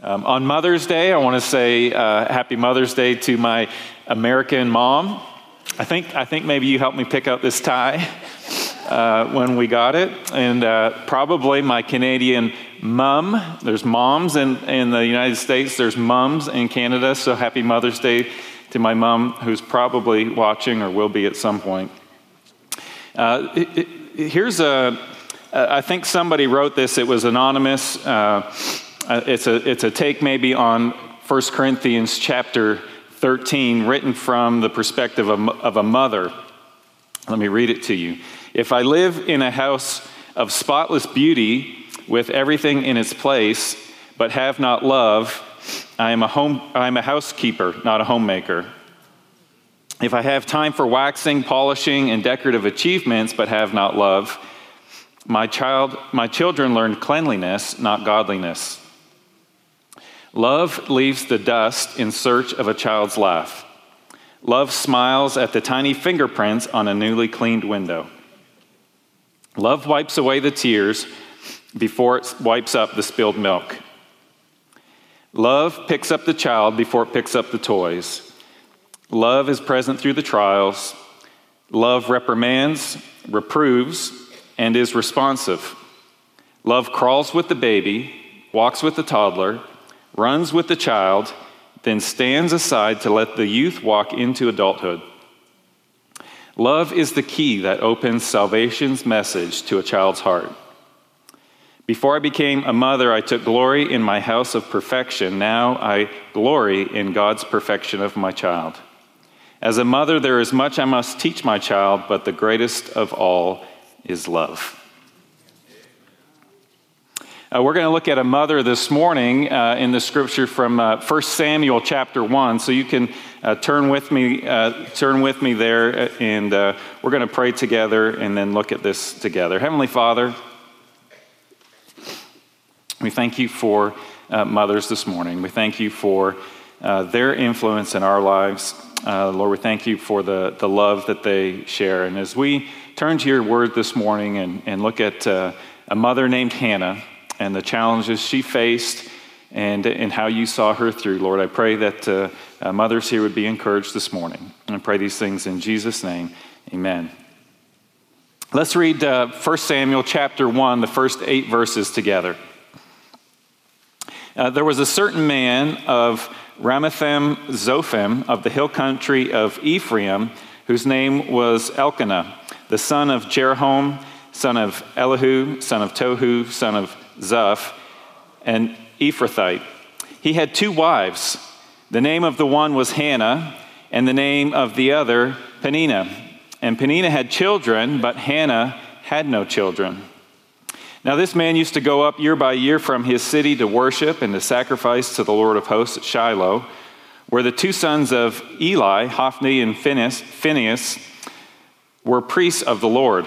Um, on Mother's Day, I want to say uh, Happy Mother's Day to my American mom. I think, I think maybe you helped me pick out this tie uh, when we got it, and uh, probably my Canadian mum. There's moms in, in the United States, there's mums in Canada, so Happy Mother's Day to my mom, who's probably watching or will be at some point. Uh, it, it, here's a, I think somebody wrote this, it was anonymous. Uh, it's, a, it's a take maybe on 1 Corinthians chapter 13, written from the perspective of, of a mother. Let me read it to you. If I live in a house of spotless beauty with everything in its place, but have not love, I am a, home, I am a housekeeper, not a homemaker. If I have time for waxing, polishing, and decorative achievements, but have not love, my, child, my children learn cleanliness, not godliness. Love leaves the dust in search of a child's laugh. Love smiles at the tiny fingerprints on a newly cleaned window. Love wipes away the tears before it wipes up the spilled milk. Love picks up the child before it picks up the toys. Love is present through the trials. Love reprimands, reproves, and is responsive. Love crawls with the baby, walks with the toddler, runs with the child, then stands aside to let the youth walk into adulthood. Love is the key that opens salvation's message to a child's heart. Before I became a mother, I took glory in my house of perfection. Now I glory in God's perfection of my child. As a mother, there is much I must teach my child, but the greatest of all is love. Uh, we're going to look at a mother this morning uh, in the scripture from uh, 1 Samuel chapter 1. So you can uh, turn with me, uh, turn with me there, uh, and we're going to pray together and then look at this together. Heavenly Father, we thank you for mothers this morning. We thank you for their influence in our lives. Lord, we thank you for the, the love that they share. And as we turn to your word this morning and, and look at a mother named Hannah, and the challenges she faced and, and how you saw her through. Lord, I pray that uh, uh, mothers here would be encouraged this morning. And I pray these things in Jesus' name. Amen. Let's read uh, 1 Samuel chapter 1, the first eight verses together. Uh, there was a certain man of Ramathaim Zophim of the hill country of Ephraim, whose name was Elkanah, the son of Jeroham, son of Elihu, son of Tohu, son of Zuph, and Ephrathite. He had two wives. The name of the one was Hannah, and the name of the other, Peninnah. And Peninnah had children, but Hannah had no children. Now, this man used to go up year by year from his city to worship and to sacrifice to the Lord of hosts at Shiloh, where the two sons of Eli, Hophni and Phinehas, were priests of the Lord.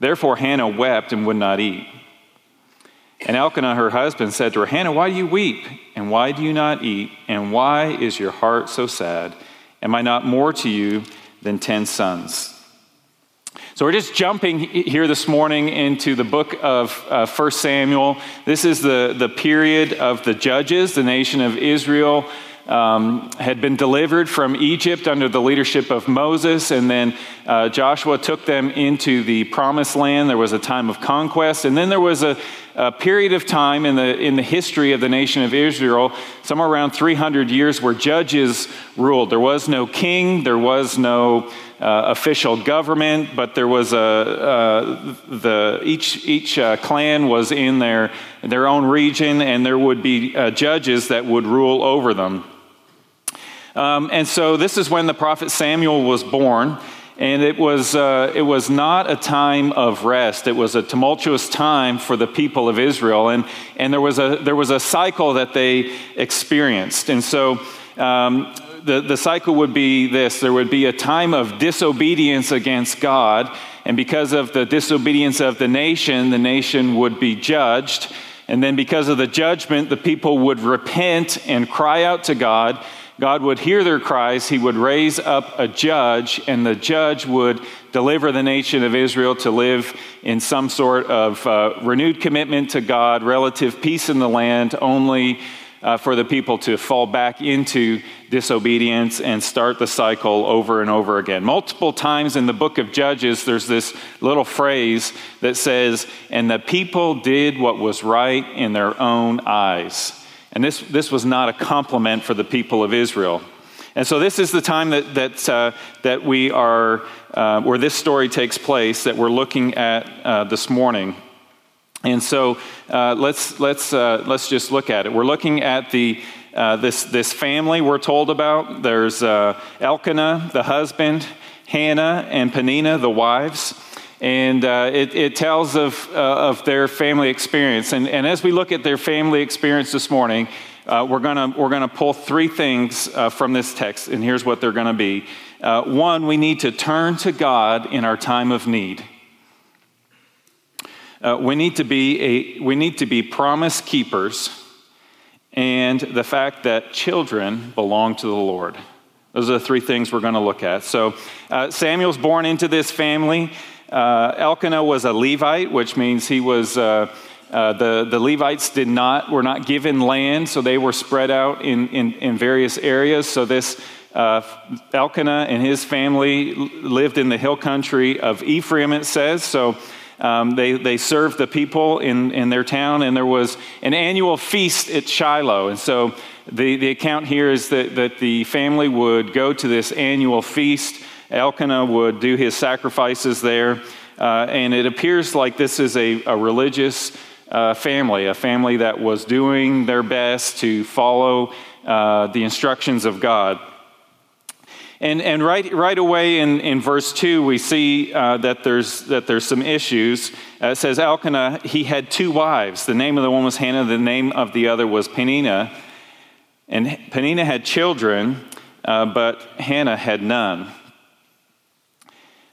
Therefore, Hannah wept and would not eat. And Elkanah, her husband, said to her, Hannah, why do you weep? And why do you not eat? And why is your heart so sad? Am I not more to you than ten sons? So we're just jumping here this morning into the book of uh, 1 Samuel. This is the, the period of the judges, the nation of Israel um, had been delivered from Egypt under the leadership of Moses, and then uh, Joshua took them into the promised land. There was a time of conquest, and then there was a, a period of time in the, in the history of the nation of Israel, somewhere around 300 years, where judges ruled. There was no king, there was no uh, official government, but there was a uh, the each each uh, clan was in their their own region, and there would be uh, judges that would rule over them. Um, and so this is when the prophet Samuel was born. and it was, uh, it was not a time of rest. It was a tumultuous time for the people of Israel, and, and there, was a, there was a cycle that they experienced. And so um, the, the cycle would be this there would be a time of disobedience against God, and because of the disobedience of the nation, the nation would be judged. And then, because of the judgment, the people would repent and cry out to God. God would hear their cries. He would raise up a judge, and the judge would deliver the nation of Israel to live in some sort of uh, renewed commitment to God, relative peace in the land, only uh, for the people to fall back into disobedience and start the cycle over and over again. Multiple times in the book of Judges, there's this little phrase that says, And the people did what was right in their own eyes. And this, this was not a compliment for the people of Israel. And so, this is the time that, that, uh, that we are, uh, where this story takes place, that we're looking at uh, this morning. And so uh, let's, let's, uh, let's just look at it. We're looking at the, uh, this, this family we're told about. There's Elkanah, the husband, Hannah, and Peninnah, the wives. And uh, it, it, tells of, uh, of their family experience. And, and as we look at their family experience this morning, we're going we're gonna pull three things from this text, and here's what they're going to be. one, we need to turn to God in our time of need. Uh, we, need to be a, we need to be promise keepers and the fact that children belong to the Lord. Those are the three things we're going to look at. So, uh, Samuel's born into this family. Uh, Elkanah was a Levite, which means he was. Uh, uh, the, the Levites did not, were not given land, so they were spread out in, in, in various areas. So, this uh, Elkanah and his family lived in the hill country of Ephraim, it says. So, um, they, they served the people in, in their town, and there was an annual feast at Shiloh. And so the, the account here is that, that the family would go to this annual feast. Elkanah would do his sacrifices there. Uh, and it appears like this is a, a religious uh, family, a family that was doing their best to follow uh, the instructions of God. And, and right, right away in, in verse 2, we see uh, that, there's, that there's some issues. Uh, it says, Elkanah, he had two wives. The name of the one was Hannah, the name of the other was Peninnah. And Peninnah had children, uh, but Hannah had none.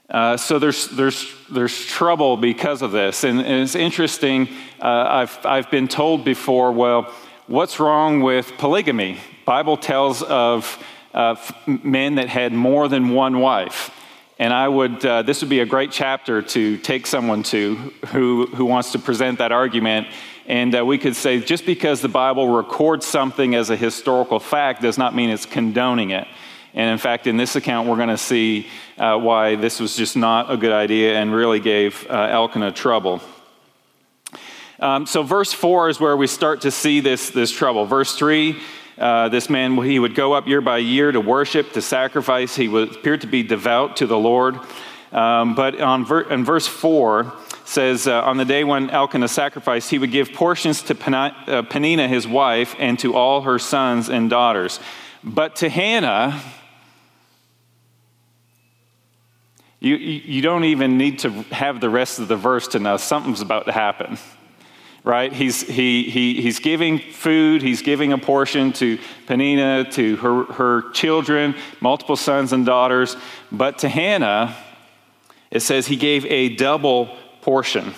Uh, so there's, there's, there's trouble because of this. And, and it's interesting, uh, I've, I've been told before, well, what's wrong with polygamy? Bible tells of uh, men that had more than one wife. And I would, uh, this would be a great chapter to take someone to who, who wants to present that argument. And uh, we could say just because the Bible records something as a historical fact does not mean it's condoning it. And in fact, in this account, we're going to see uh, why this was just not a good idea and really gave uh, Elkanah trouble. Um, so, verse 4 is where we start to see this, this trouble. Verse 3 uh, this man, he would go up year by year to worship, to sacrifice. He would, appeared to be devout to the Lord. Um, but on ver- in verse 4 says, uh, On the day when Elkanah sacrificed, he would give portions to uh, Peninnah, his wife, and to all her sons and daughters. But to Hannah, you, you don't even need to have the rest of the verse to know something's about to happen right? He's, he, he, he's giving food, he's giving a portion to Peninnah, to her, her children, multiple sons and daughters. But to Hannah, it says he gave a double portion.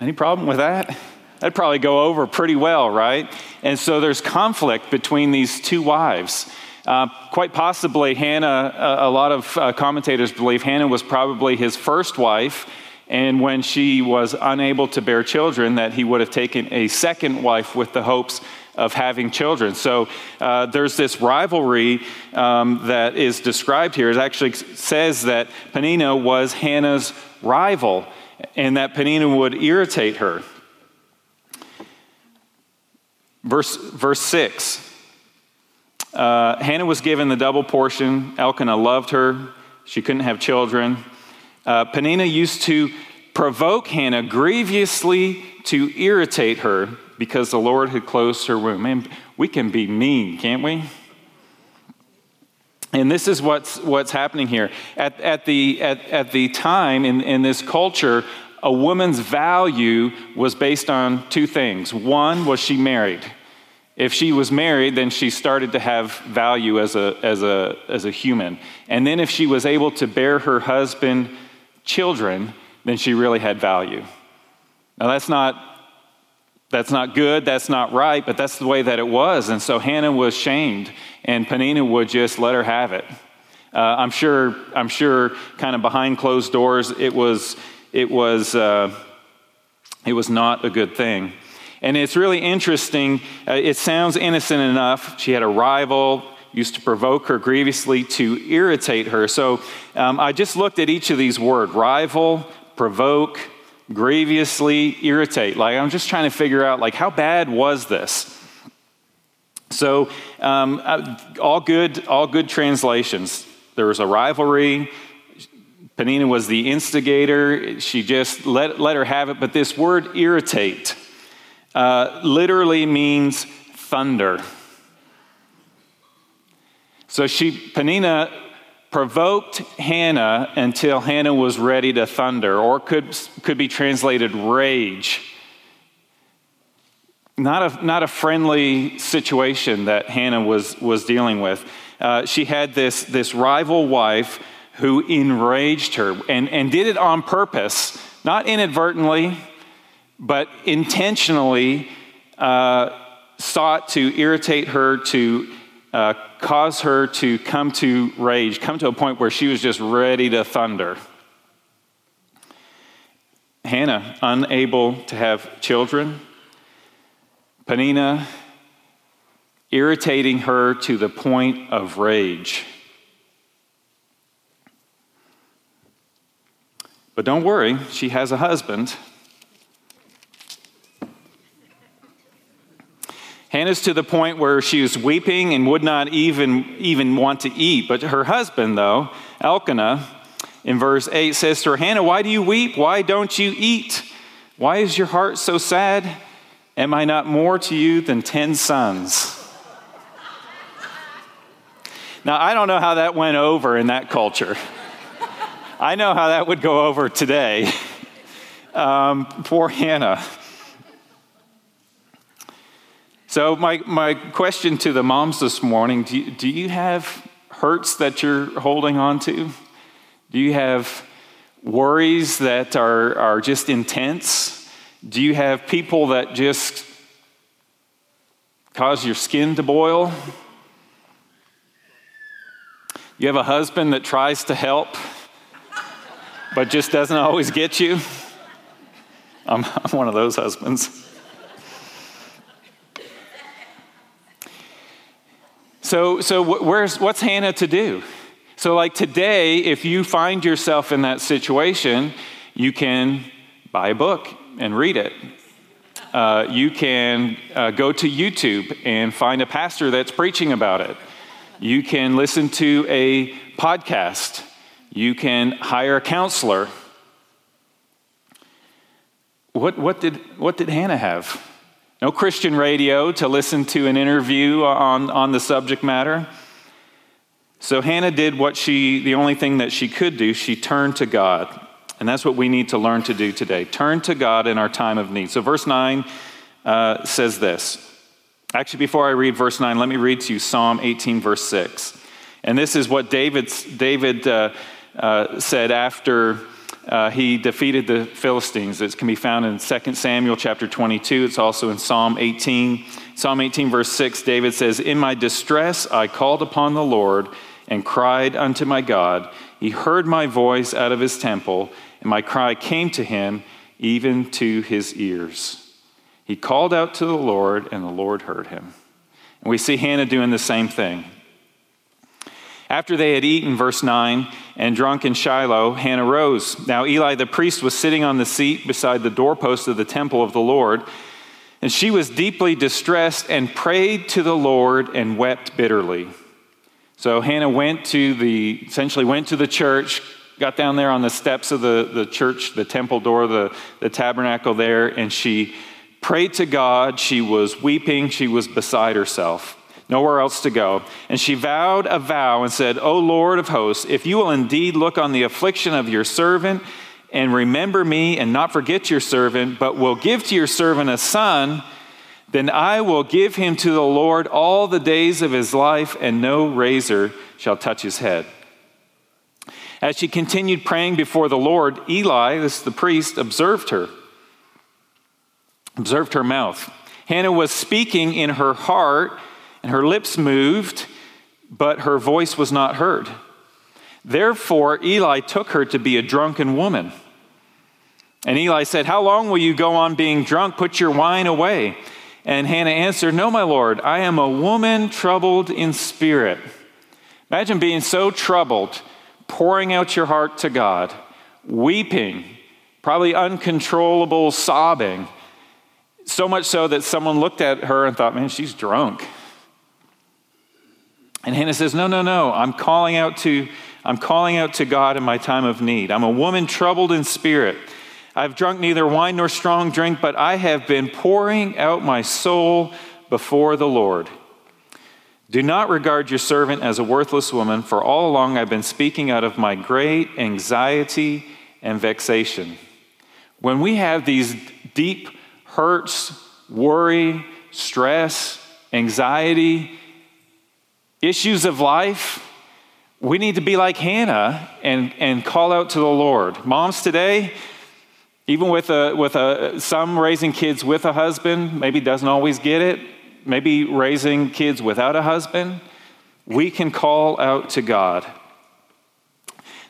Any problem with that? That'd probably go over pretty well, right? And so there's conflict between these two wives. Uh, quite possibly, Hannah, a, a lot of uh, commentators believe Hannah was probably his first wife and when she was unable to bear children, that he would have taken a second wife with the hopes of having children. So uh, there's this rivalry um, that is described here. It actually says that Peninnah was Hannah's rival and that Peninnah would irritate her. Verse, verse 6 uh, Hannah was given the double portion. Elkanah loved her. She couldn't have children. Uh, Peninnah used to provoke Hannah grievously to irritate her because the Lord had closed her womb. Man, we can be mean, can't we? And this is what's, what's happening here. At, at, the, at, at the time in, in this culture, a woman's value was based on two things. One, was she married? If she was married, then she started to have value as a, as a, as a human. And then if she was able to bear her husband children, then she really had value. Now, that's not, that's not good, that's not right, but that's the way that it was. And so Hannah was shamed, and Peninnah would just let her have it. Uh, I'm sure, I'm sure, kind of behind closed doors, it was, it was, uh, it was not a good thing. And it's really interesting. Uh, it sounds innocent enough. She had a rival, used to provoke her grievously to irritate her. So um, I just looked at each of these words rival, provoke, grievously irritate. Like I'm just trying to figure out, like, how bad was this? So um, uh, all good, all good translations. There was a rivalry. Peninnah was the instigator. She just let, let her have it. But this word irritate uh, literally means thunder. So she, Peninnah provoked Hannah until Hannah was ready to thunder, or could, could be translated rage. Not a, not a friendly situation that Hannah was, was dealing with. Uh, she had this, this rival wife who enraged her and, and did it on purpose, not inadvertently, but intentionally uh, sought to irritate her, to uh, cause her to come to rage, come to a point where she was just ready to thunder. Hannah, unable to have children. Peninnah, irritating her to the point of rage. But don't worry, she has a husband Hannah's to the point where she weeping and would not even, even want to eat. But her husband, though, Elkanah, in verse 8 says to her, Hannah, why do you weep? Why don't you eat? Why is your heart so sad? Am I not more to you than 10 sons? Now, I don't know how that went over in that culture. I know how that would go over today. Um, poor Hannah. So, my, my question to the moms this morning do you, do you have hurts that you're holding on to? Do you have worries that are, are just intense? Do you have people that just cause your skin to boil? You have a husband that tries to help, but just doesn't always get you? I'm, I'm one of those husbands. So, so where's, what's Hannah to do? So, like today, if you find yourself in that situation, you can buy a book and read it. Uh, you can uh, go to YouTube and find a pastor that's preaching about it. You can listen to a podcast. You can hire a counselor. What, what, did, what did Hannah have? No Christian radio to listen to an interview on, on the subject matter. So Hannah did what she, the only thing that she could do, she turned to God. And that's what we need to learn to do today turn to God in our time of need. So, verse 9 uh, says this. Actually, before I read verse 9, let me read to you Psalm 18, verse 6. And this is what David's, David uh, uh, said after uh, he defeated the Philistines. It can be found in 2 Samuel chapter 22. It's also in Psalm 18. Psalm 18, verse 6, David says, In my distress I called upon the Lord and cried unto my God. He heard my voice out of his temple, and my cry came to him even to his ears. He called out to the Lord, and the Lord heard him. And we see Hannah doing the same thing. After they had eaten, verse 9, and drunk in Shiloh, Hannah rose. Now Eli the priest was sitting on the seat beside the doorpost of the temple of the Lord, and she was deeply distressed and prayed to the Lord and wept bitterly. So Hannah went to the, essentially went to the church, got down there on the steps of the, the church, the temple door, the, the tabernacle there, and she prayed to God. She was weeping, she was beside herself. Nowhere else to go. And she vowed a vow and said, O Lord of hosts, if you will indeed look on the affliction of your servant and remember me and not forget your servant, but will give to your servant a son, then I will give him to the Lord all the days of his life, and no razor shall touch his head. As she continued praying before the Lord, Eli, this the priest, observed her, observed her mouth. Hannah was speaking in her heart, and her lips moved, but her voice was not heard. Therefore, Eli took her to be a drunken woman. And Eli said, How long will you go on being drunk? Put your wine away. And Hannah answered, No, my Lord, I am a woman troubled in spirit. Imagine being so troubled, pouring out your heart to God, weeping, probably uncontrollable sobbing, so much so that someone looked at her and thought, Man, she's drunk. And Hannah says, No, no, no, I'm calling out to. I'm calling out to God in my time of need. I'm a woman troubled in spirit. I've drunk neither wine nor strong drink, but I have been pouring out my soul before the Lord. Do not regard your servant as a worthless woman, for all along I've been speaking out of my great anxiety and vexation. When we have these deep hurts, worry, stress, anxiety, issues of life, we need to be like Hannah and, and call out to the Lord. Moms today, even with, a, with a, some raising kids with a husband, maybe doesn't always get it, maybe raising kids without a husband, we can call out to God.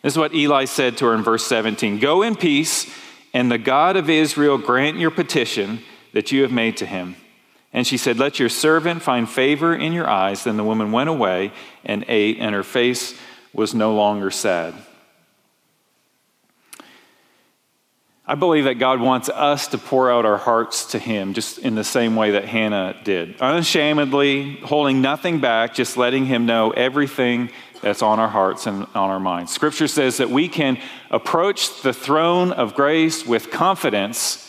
This is what Eli said to her in verse 17 Go in peace, and the God of Israel grant your petition that you have made to him. And she said, Let your servant find favor in your eyes. Then the woman went away and ate, and her face was no longer sad. I believe that God wants us to pour out our hearts to Him just in the same way that Hannah did. Unashamedly, holding nothing back, just letting Him know everything that's on our hearts and on our minds. Scripture says that we can approach the throne of grace with confidence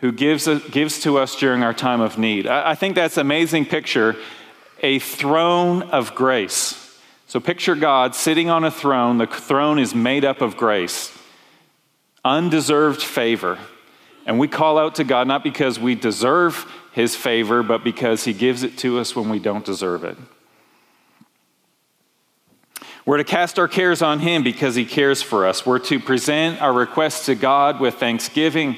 who gives, gives to us during our time of need. I, I think that's an amazing picture a throne of grace. So picture God sitting on a throne. The throne is made up of grace undeserved favor. And we call out to God not because we deserve his favor, but because he gives it to us when we don't deserve it. We're to cast our cares on him because he cares for us. We're to present our requests to God with thanksgiving,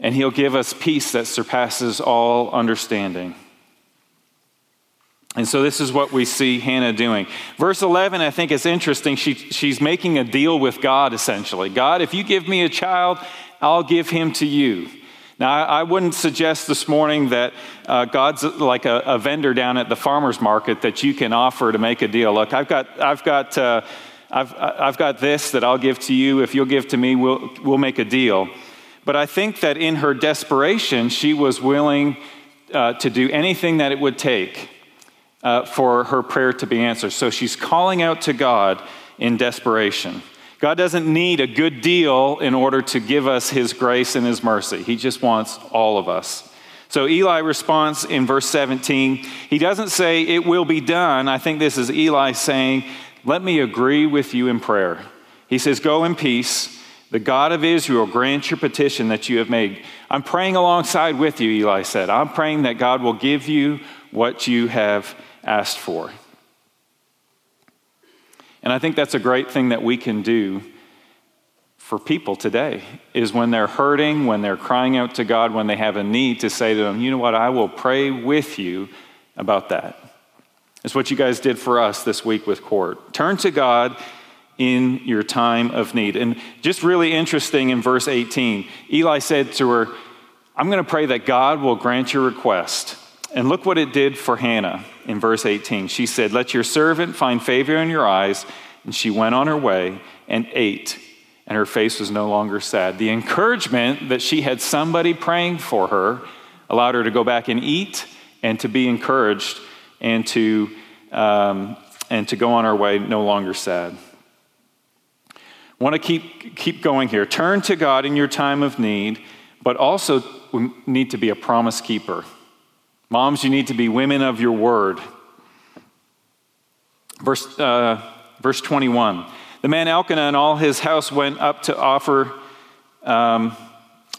and he'll give us peace that surpasses all understanding. And so this is what we see Hannah doing. Verse 11, I think is interesting. She, she's making a deal with God, essentially. God, if you give me a child, I'll give him to you. Now, I, I wouldn't suggest this morning that uh, God's like a, a, vendor down at the farmer's market that you can offer to make a deal. Look, I've got, I've got, uh, I've, I've got this that I'll give to you. If you'll give to me, we'll, we'll make a deal. But I think that in her desperation, she was willing uh, to do anything that it would take uh, for her prayer to be answered. So she's calling out to God in desperation. God doesn't need a good deal in order to give us his grace and his mercy. He just wants all of us. So Eli responds in verse 17. He doesn't say, It will be done. I think this is Eli saying, Let me agree with you in prayer. He says, Go in peace. The God of Israel grant your petition that you have made. I'm praying alongside with you, Eli said. I'm praying that God will give you what you have asked for. And I think that's a great thing that we can do for people today is when they're hurting, when they're crying out to God, when they have a need to say to them, you know what, I will pray with you about that. It's what you guys did for us this week with court. Turn to God in your time of need. And just really interesting in verse 18, Eli said to her, I'm going to pray that God will grant your request. And look what it did for Hannah in verse 18. She said, Let your servant find favor in your eyes. And she went on her way and ate, and her face was no longer sad. The encouragement that she had somebody praying for her allowed her to go back and eat and to be encouraged and to, um, and to go on her way no longer sad. Want to keep, keep going here. Turn to God in your time of need, but also we need to be a promise keeper. Moms, you need to be women of your word. Verse, uh, verse 21 The man Elkanah and all his house went up to offer. Um,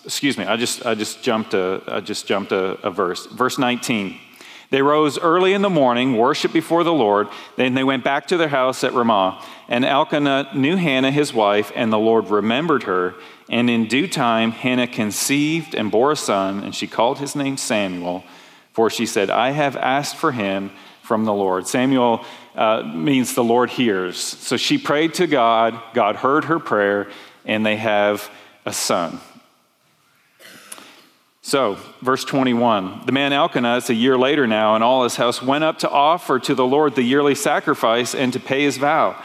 excuse me, I just, I just jumped, a, I just jumped a, a verse. Verse 19. They rose early in the morning, worshiped before the Lord. Then they went back to their house at Ramah. And Elkanah knew Hannah, his wife, and the Lord remembered her. And in due time, Hannah conceived and bore a son, and she called his name Samuel, for she said, I have asked for him from the Lord. Samuel uh, means the Lord hears. So she prayed to God, God heard her prayer, and they have a son. So, verse 21 the man Elkanah, it's a year later now, and all his house went up to offer to the Lord the yearly sacrifice and to pay his vow.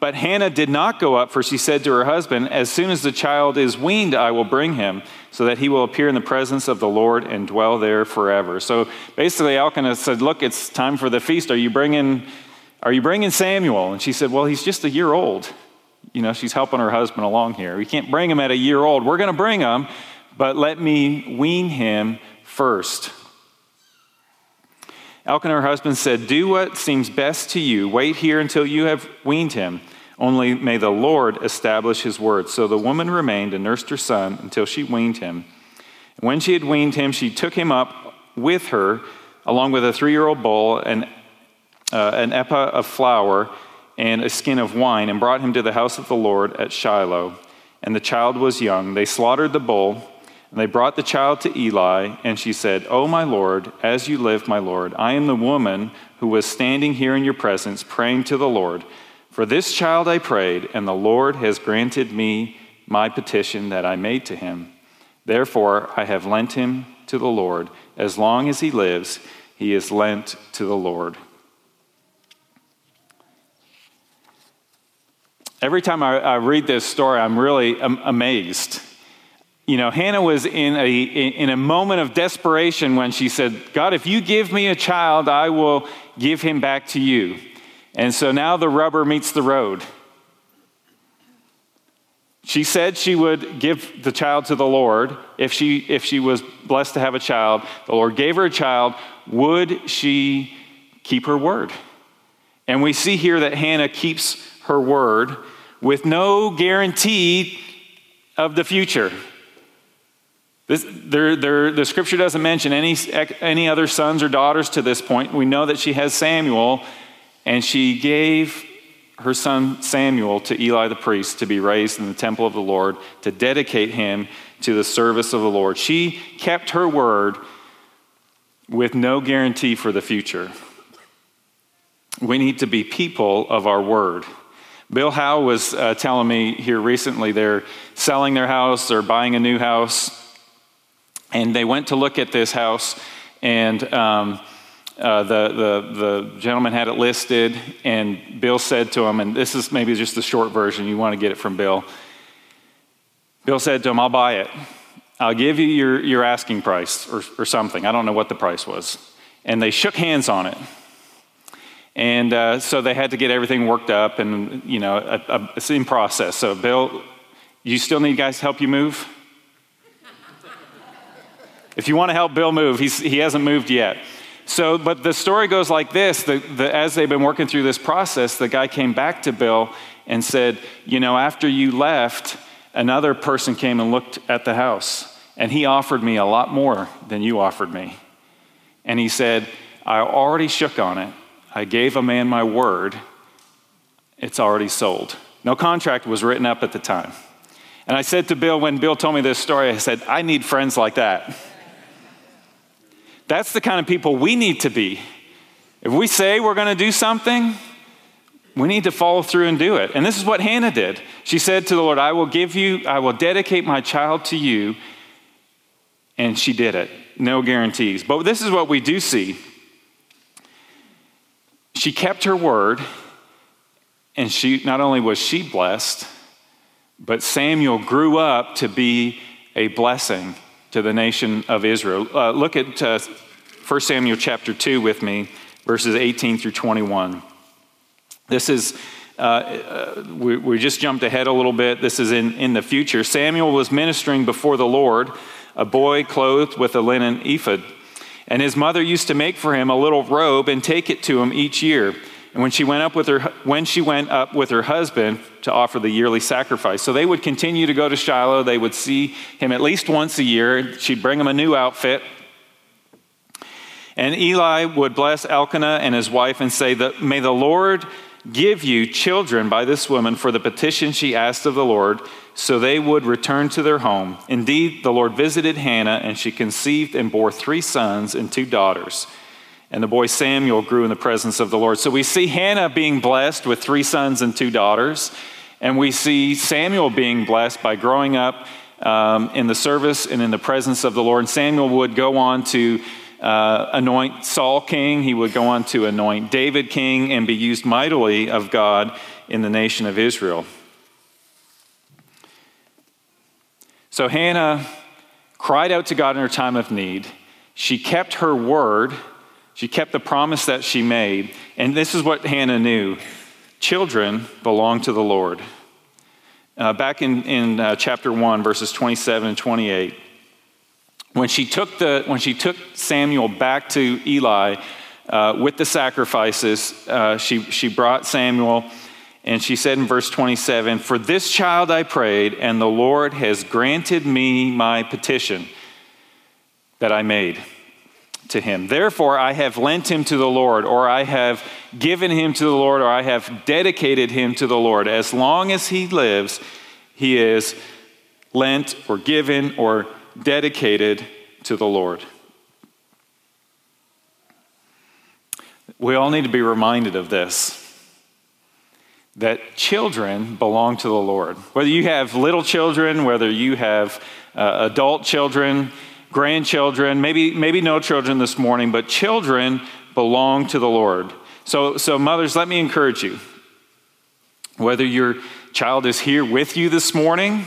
But Hannah did not go up, for she said to her husband, As soon as the child is weaned, I will bring him, so that he will appear in the presence of the Lord and dwell there forever. So basically, Elkanah said, Look, it's time for the feast. Are you bringing, are you bringing Samuel? And she said, Well, he's just a year old. You know, she's helping her husband along here. We can't bring him at a year old. We're going to bring him but let me wean him first. Elkanah, her husband, said, Do what seems best to you. Wait here until you have weaned him. Only may the Lord establish his word. So the woman remained and nursed her son until she weaned him. And when she had weaned him, she took him up with her, along with a three year old bull, and uh, an ephah of flour, and a skin of wine, and brought him to the house of the Lord at Shiloh. And the child was young. They slaughtered the bull and they brought the child to Eli, and she said, Oh, my Lord, as you live, my Lord, I am the woman who was standing here in your presence praying to the Lord. For this child I prayed, and the Lord has granted me my petition that I made to him. Therefore, I have lent him to the Lord. As long as he lives, he is lent to the Lord. Every time I, I read this story, I'm really amazed you know, Hannah was in a, in a moment of desperation when she said, God, if you give me a child, I will give him back to you. And so now the rubber meets the road. She said she would give the child to the Lord if she, if she was blessed to have a child. The Lord gave her a child. Would she keep her word? And we see here that Hannah keeps her word with no guarantee of the future. This, there, there, the scripture doesn't mention any, any other sons or daughters to this point. We know that she has Samuel, and she gave her son Samuel to Eli the priest to be raised in the temple of the Lord, to dedicate him to the service of the Lord. She kept her word with no guarantee for the future. We need to be people of our word. Bill Howe was uh, telling me here recently they're selling their house, or buying a new house, and they went to look at this house, and um, uh, the, the, the gentleman had it listed, and Bill said to him, and this is maybe just the short version, you want to get it from Bill. Bill said to him, I'll buy it. I'll give you your, your asking price or, or something. I don't know what the price was. And they shook hands on it. And uh, so they had to get everything worked up and, you know, a, a, it's in process. So, Bill, you still need guys to help you move? If you want to help Bill move, he's, he hasn't moved yet. So, but the story goes like this the, the, as they've been working through this process, the guy came back to Bill and said, You know, after you left, another person came and looked at the house, and he offered me a lot more than you offered me. And he said, I already shook on it. I gave a man my word. It's already sold. No contract was written up at the time. And I said to Bill, when Bill told me this story, I said, I need friends like that. That's the kind of people we need to be. If we say we're going to do something, we need to follow through and do it. And this is what Hannah did. She said to the Lord, I will give you, I will dedicate my child to you. And she did it. No guarantees. But this is what we do see. She kept her word, and she not only was she blessed, but Samuel grew up to be a blessing to the nation of Israel. Uh, look at uh, 1 Samuel chapter 2 with me, verses 18 through 21. This is, uh, uh, we, we just jumped ahead a little bit. This is in, in the future. Samuel was ministering before the Lord, a boy clothed with a linen ephod. And his mother used to make for him a little robe and take it to him each year. And when she went up with her when she went up with her husband to offer the yearly sacrifice. So they would continue to go to Shiloh. They would see him at least once a year. She'd bring him a new outfit. And Eli would bless Elkanah and his wife and say that may the Lord give you children by this woman for the petition she asked of the Lord, so they would return to their home. Indeed, the Lord visited Hannah, and she conceived and bore three sons and two daughters. And the boy Samuel grew in the presence of the Lord. So we see Hannah being blessed with three sons and two daughters. And we see Samuel being blessed by growing up um, in the service and in the presence of the Lord. And Samuel would go on to uh, anoint Saul king, he would go on to anoint David king, and be used mightily of God in the nation of Israel. So Hannah cried out to God in her time of need. She kept her word she kept the promise that she made. And this is what Hannah knew children belong to the Lord. Uh, back in, in uh, chapter 1, verses 27 and 28, when she took, the, when she took Samuel back to Eli uh, with the sacrifices, uh, she, she brought Samuel and she said in verse 27 For this child I prayed, and the Lord has granted me my petition that I made to him. Therefore, I have lent him to the Lord, or I have given him to the Lord, or I have dedicated him to the Lord. As long as he lives, he is lent or given or dedicated to the Lord. We all need to be reminded of this that children belong to the Lord. Whether you have little children, whether you have uh, adult children, grandchildren, maybe, maybe no children this morning, but children belong to the Lord. So, so, mothers, let me encourage you. Whether your child is here with you this morning,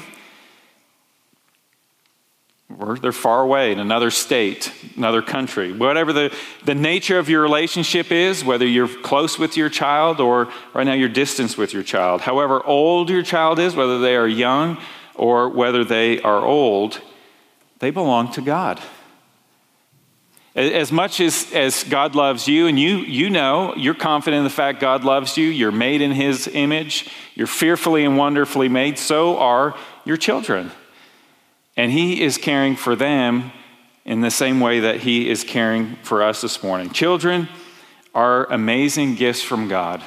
or they're far away in another state, another country, whatever the, the nature of your relationship is, whether you're close with your child or right now you're distant with your child, however old your child is, whether they are young or whether they are old, they belong to God. As much as, as God loves you, and you, you know, you're confident in the fact God loves you, you're made in His image, you're fearfully and wonderfully made, so are your children. And He is caring for them in the same way that He is caring for us this morning. Children are amazing gifts from God.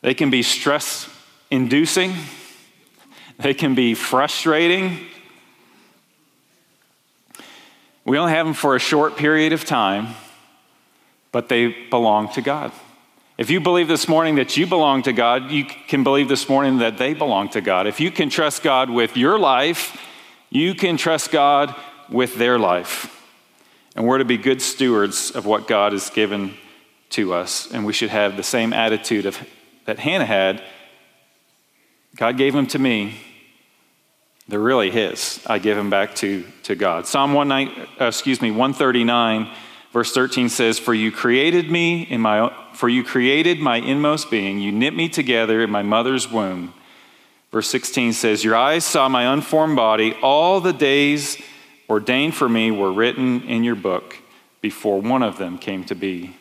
They can be stress inducing they can be frustrating. We only have them for a short period of time, but they belong to God. If you believe this morning that you belong to God, you can believe this morning that they belong to God. If you can trust God with your life, you can trust God with their life. And we're to be good stewards of what God has given to us. And we should have the same attitude of, that Hannah had God gave them to me. They're really His. I give them back to, to God. Psalm 19, uh, excuse me, 139, verse 13 says, For you created me in my for you created my inmost being. You knit me together in my mother's womb. Verse 16 says, Your eyes saw my unformed body. All the days ordained for me were written in your book before one of them came to be.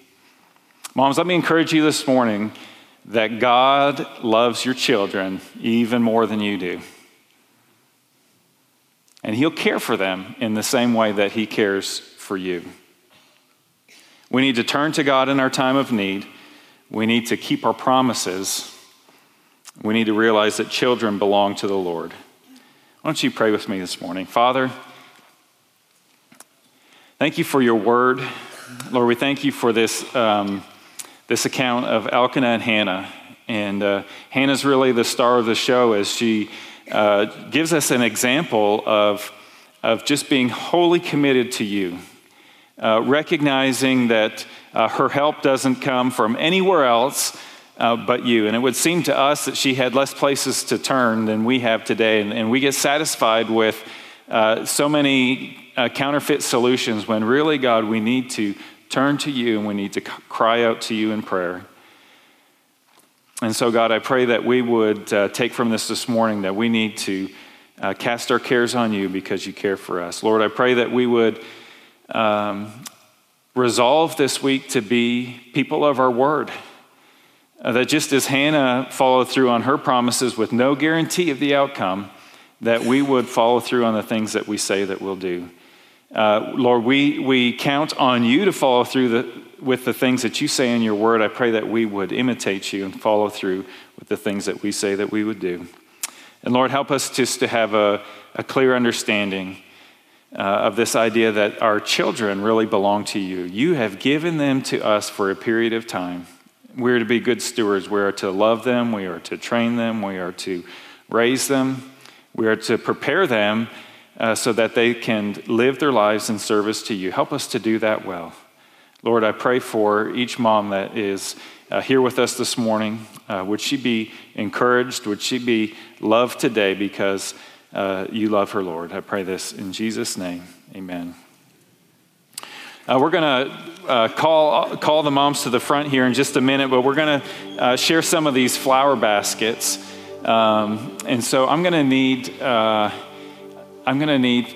Moms, let me encourage you this morning that God loves your children even more than you do. And He'll care for them in the same way that He cares for you. We need to turn to God in our time of need. We need to keep our promises. We need to realize that children belong to the Lord. Why don't you pray with me this morning? Father, thank you for your word. Lord, we thank you for this. Um, this account of Elkanah and Hannah. And uh, Hannah's really the star of the show as she uh, gives us an example of, of just being wholly committed to you, uh, recognizing that uh, her help doesn't come from anywhere else. Uh, but you. And it would seem to us that she had less places to turn than we have today. And, and we get satisfied with uh, so many counterfeit solutions when really, God, we need to turn to you and we need to cry out to you in prayer. And so, God, I pray that we would uh, take from this this morning that we need to uh, cast our cares on you because you care for us. Lord, I pray that we would um, resolve this week to be people of our word. Uh, that just as Hannah followed through on her promises with no guarantee of the outcome, that we would follow through on the things that we say that we'll do. Uh, Lord, we, we count on you to follow through the, with the things that you say in your word. I pray that we would imitate you and follow through with the things that we say that we would do. And Lord, help us just to have a, a clear understanding uh, of this idea that our children really belong to you. You have given them to us for a period of time. We're to be good stewards. We are to love them. We are to train them. We are to raise them. We are to prepare them uh, so that they can live their lives in service to you. Help us to do that well. Lord, I pray for each mom that is uh, here with us this morning. Uh, would she be encouraged? Would she be loved today because uh, you love her, Lord? I pray this in Jesus' name. Amen. Uh, we're going to uh, call, call the moms to the front here in just a minute, but we're going to uh, share some of these flower baskets. Um, and so I'm going to need, uh, I'm going to need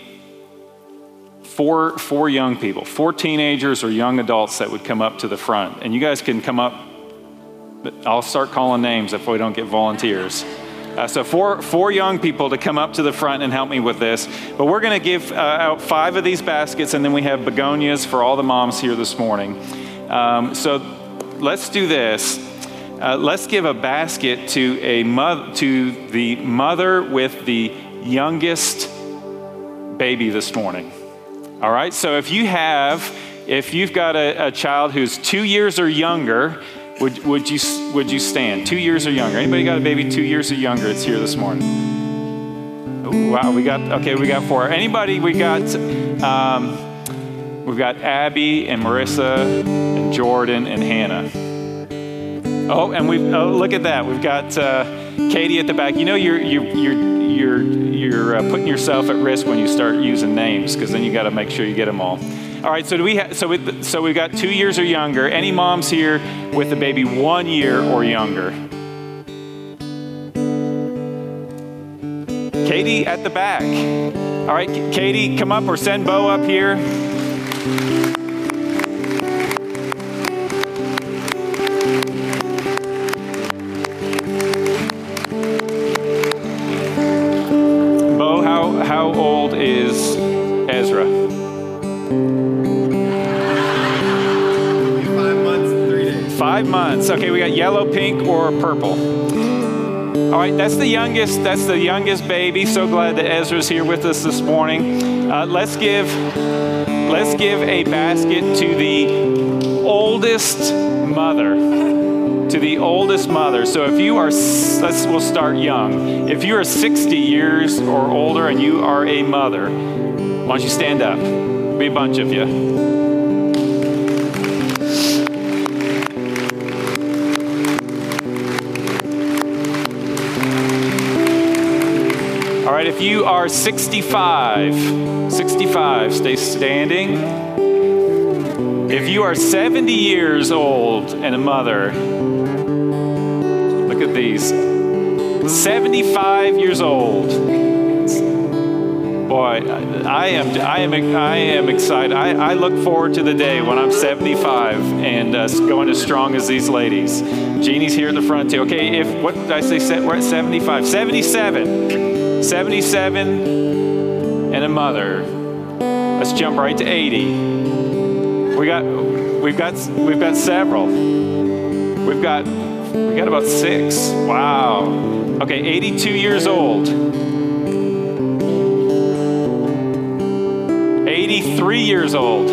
four, four young people, four teenagers or young adults that would come up to the front. And you guys can come up, but I'll start calling names if we don't get volunteers. Uh, so four, four young people to come up to the front and help me with this. But we're going to give uh, out five of these baskets, and then we have begonias for all the moms here this morning. Um, so let's do this. Uh, let's give a basket to a mother, to the mother with the youngest baby this morning. All right. So if you have, if you've got a, a child who's two years or younger, would, would, you, would you stand? Two years or younger. Anybody got a baby two years or younger? It's here this morning. Ooh, wow, we got, okay, we got four. Anybody, we got, um, we've got Abby and Marissa and Jordan and Hannah. Oh, and we've, oh, look at that. We've got uh, Katie at the back. You know, you're, you're, you're, you're, you're uh, putting yourself at risk when you start using names because then you got to make sure you get them all. All right, so do we ha- so we, so we've got two years or younger. Any moms here with a baby one year or younger? Katie at the back. All right, Katie, come up or send Bo up here. That's the youngest. That's the youngest baby. So glad that Ezra's here with us this morning. Uh, let's give let's give a basket to the oldest mother. To the oldest mother. So if you are, let's we'll start young. If you are 60 years or older and you are a mother, why don't you stand up? Be a bunch of you. If you are 65, 65, stay standing. If you are 70 years old and a mother, look at these. 75 years old. Boy, I am, I am, I am excited. I, I look forward to the day when I'm 75 and uh, going as strong as these ladies. Jeannie's here at the front too. Okay, if what did I say? We're at 75, 77, 77, and a mother. Let's jump right to 80. We got, we've got, we've got several. We've got, we got about six. Wow. Okay, 82 years old. 83 years old,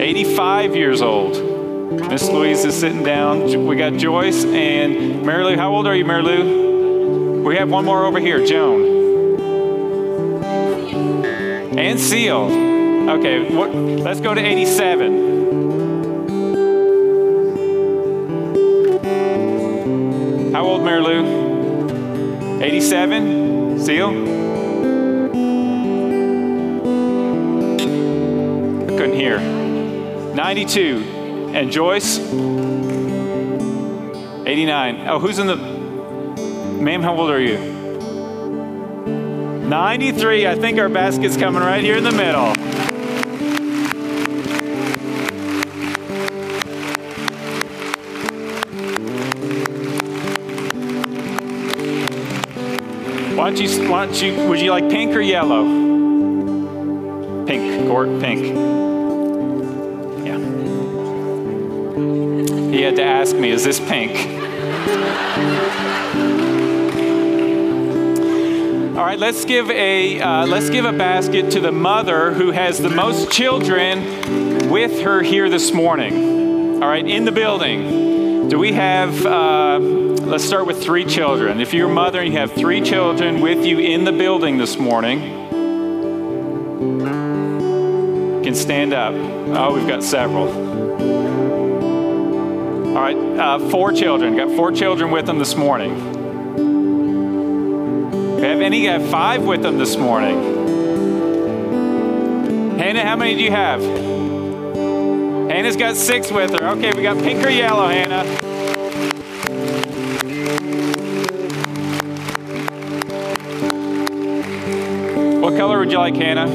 85 years old. Miss Louise is sitting down. We got Joyce and Mary Lou. How old are you, Mary Lou? We have one more over here, Joan. And Seal. Okay, what, let's go to 87. How old, Mary Lou? 87? Seal? I couldn't hear. 92. And Joyce? 89. Oh, who's in the. Ma'am, how old are you? 93. I think our basket's coming right here in the middle. Why don't you, why don't you, would you like pink or yellow? Pink, Gort, pink. Yeah. He had to ask me, is this pink? All right, let's give a uh, let's give a basket to the mother who has the most children with her here this morning. All right, in the building. Do we have? Uh, let's start with three children. If you're a mother and you have three children with you in the building this morning, you can stand up. Oh, we've got several. All right, uh, four children. Got four children with them this morning. We have any? Have five with them this morning. Hannah, how many do you have? Hannah's got six with her. Okay, we got pink or yellow, Hannah. What color would you like, Hannah?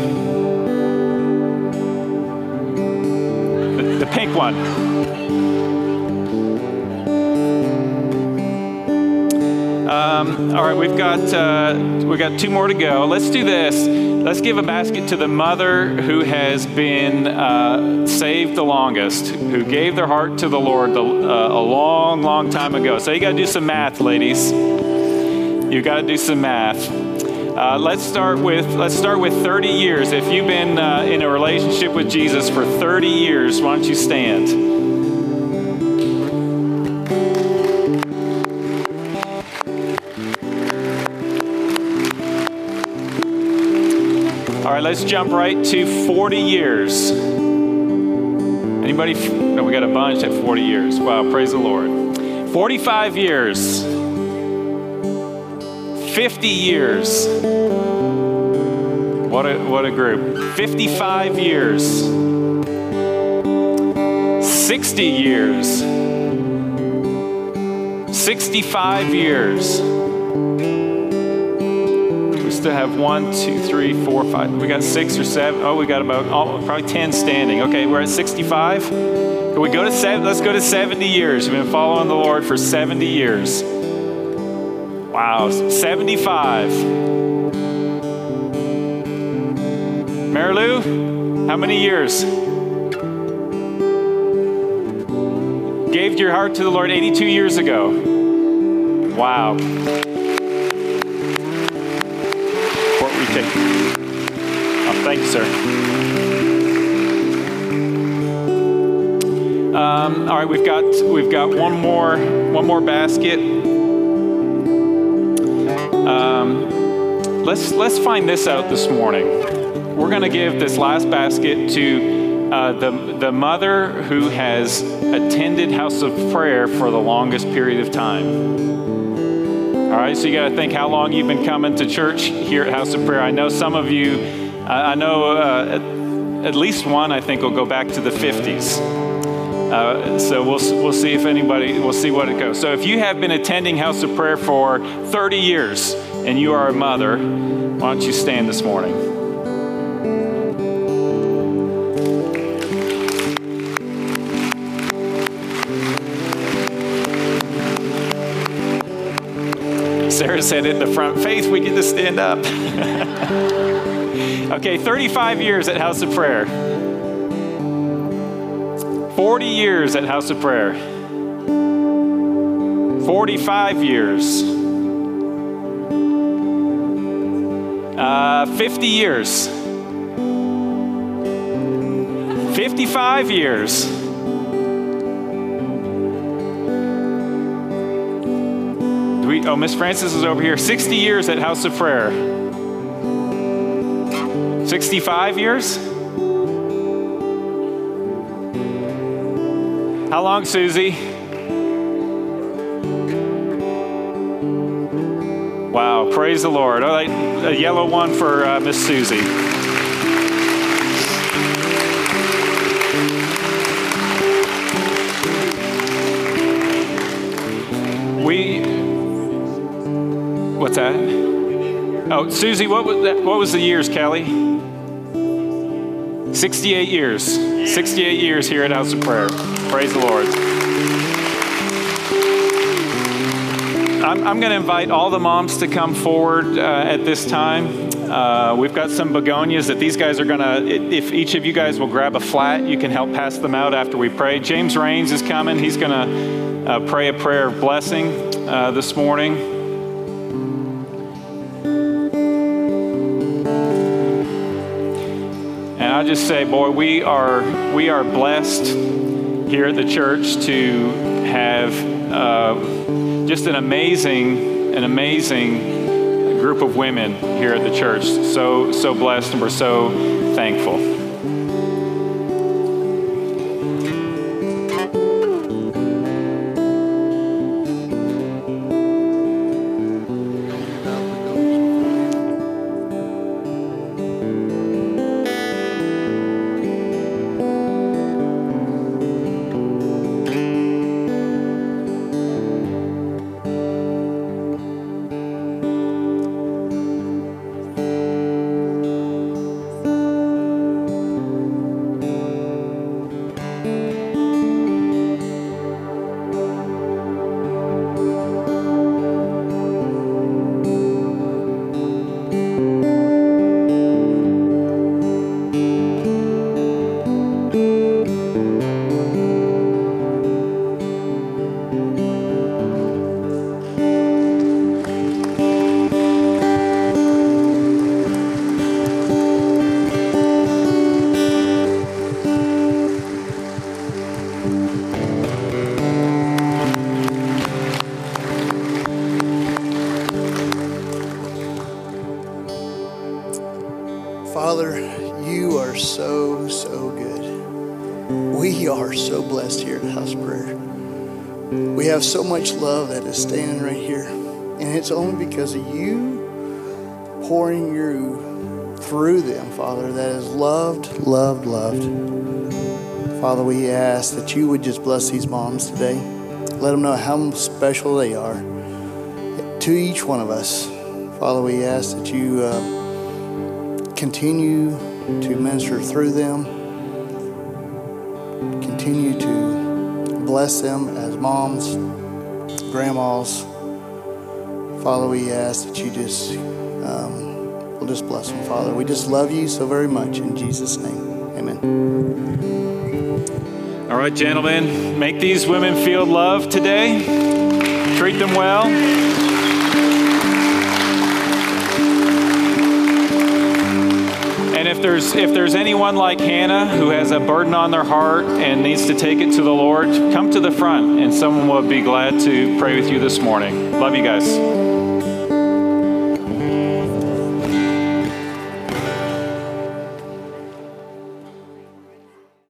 The, the pink one. All right, we've got uh, we got two more to go. Let's do this. Let's give a basket to the mother who has been uh, saved the longest, who gave their heart to the Lord the, uh, a long, long time ago. So you got to do some math, ladies. You got to do some math. Uh, let's start with let's start with 30 years. If you've been uh, in a relationship with Jesus for 30 years, why don't you stand? Let's jump right to 40 years. Anybody? No, we got a bunch at 40 years. Wow, praise the Lord. 45 years. 50 years. What a, what a group. 55 years. 60 years. 65 years. Still have one, two, three, four, five. We got six or seven. Oh, we got about oh, probably 10 standing. Okay, we're at 65. Can we go to seven? Let's go to 70 years. We've been following the Lord for 70 years. Wow, 75. Marilou, how many years? Gave your heart to the Lord 82 years ago. Wow. Take. Oh, thank you, sir. Um, all right, we've got we've got one more one more basket. Um, let's let's find this out this morning. We're going to give this last basket to uh, the the mother who has attended House of Prayer for the longest period of time. All right, so you got to think how long you've been coming to church here at House of Prayer. I know some of you. I know uh, at, least one. I think will go back to the 50s. Uh, so we'll, we'll see if anybody, we'll see what it goes. So if you have been attending House of Prayer for 30 years and you are a mother, why don't you stand this morning? Said in the front, Faith, we get to stand up. okay, 35 years at House of Prayer. 40 years at House of Prayer. 45 years. Uh, 50 years. 55 years. Oh, Miss Frances is over here. 60 years at House of Prayer. 65 years? How long, Susie? Wow, praise the Lord. All right, a yellow one for uh, Miss Susie. That? Oh, Susie, what was, that, what was the years, Kelly? 68 years. 68 years here at House of Prayer. Praise the Lord. I'm, I'm going to invite all the moms to come forward uh, at this time. Uh, we've got some begonias that these guys are going to, if each of you guys will grab a flat, you can help pass them out after we pray. James Rains is coming. He's going to uh, pray a prayer of blessing uh, this morning. Just say, boy, we are we are blessed here at the church to have uh, just an amazing, an amazing group of women here at the church. So so blessed, and we're so thankful. Have so much love that is standing right here. And it's only because of you pouring you through them, Father, that is loved, loved, loved. Father, we ask that you would just bless these moms today. Let them know how special they are to each one of us. Father, we ask that you uh, continue to minister through them, continue to bless them as moms, grandmas. Father, we ask that you just um, will just bless them, Father. We just love you so very much in Jesus' name. Amen. All right, gentlemen, make these women feel loved today. Treat them well. There's if there's anyone like Hannah who has a burden on their heart and needs to take it to the Lord, come to the front and someone will be glad to pray with you this morning. Love you guys.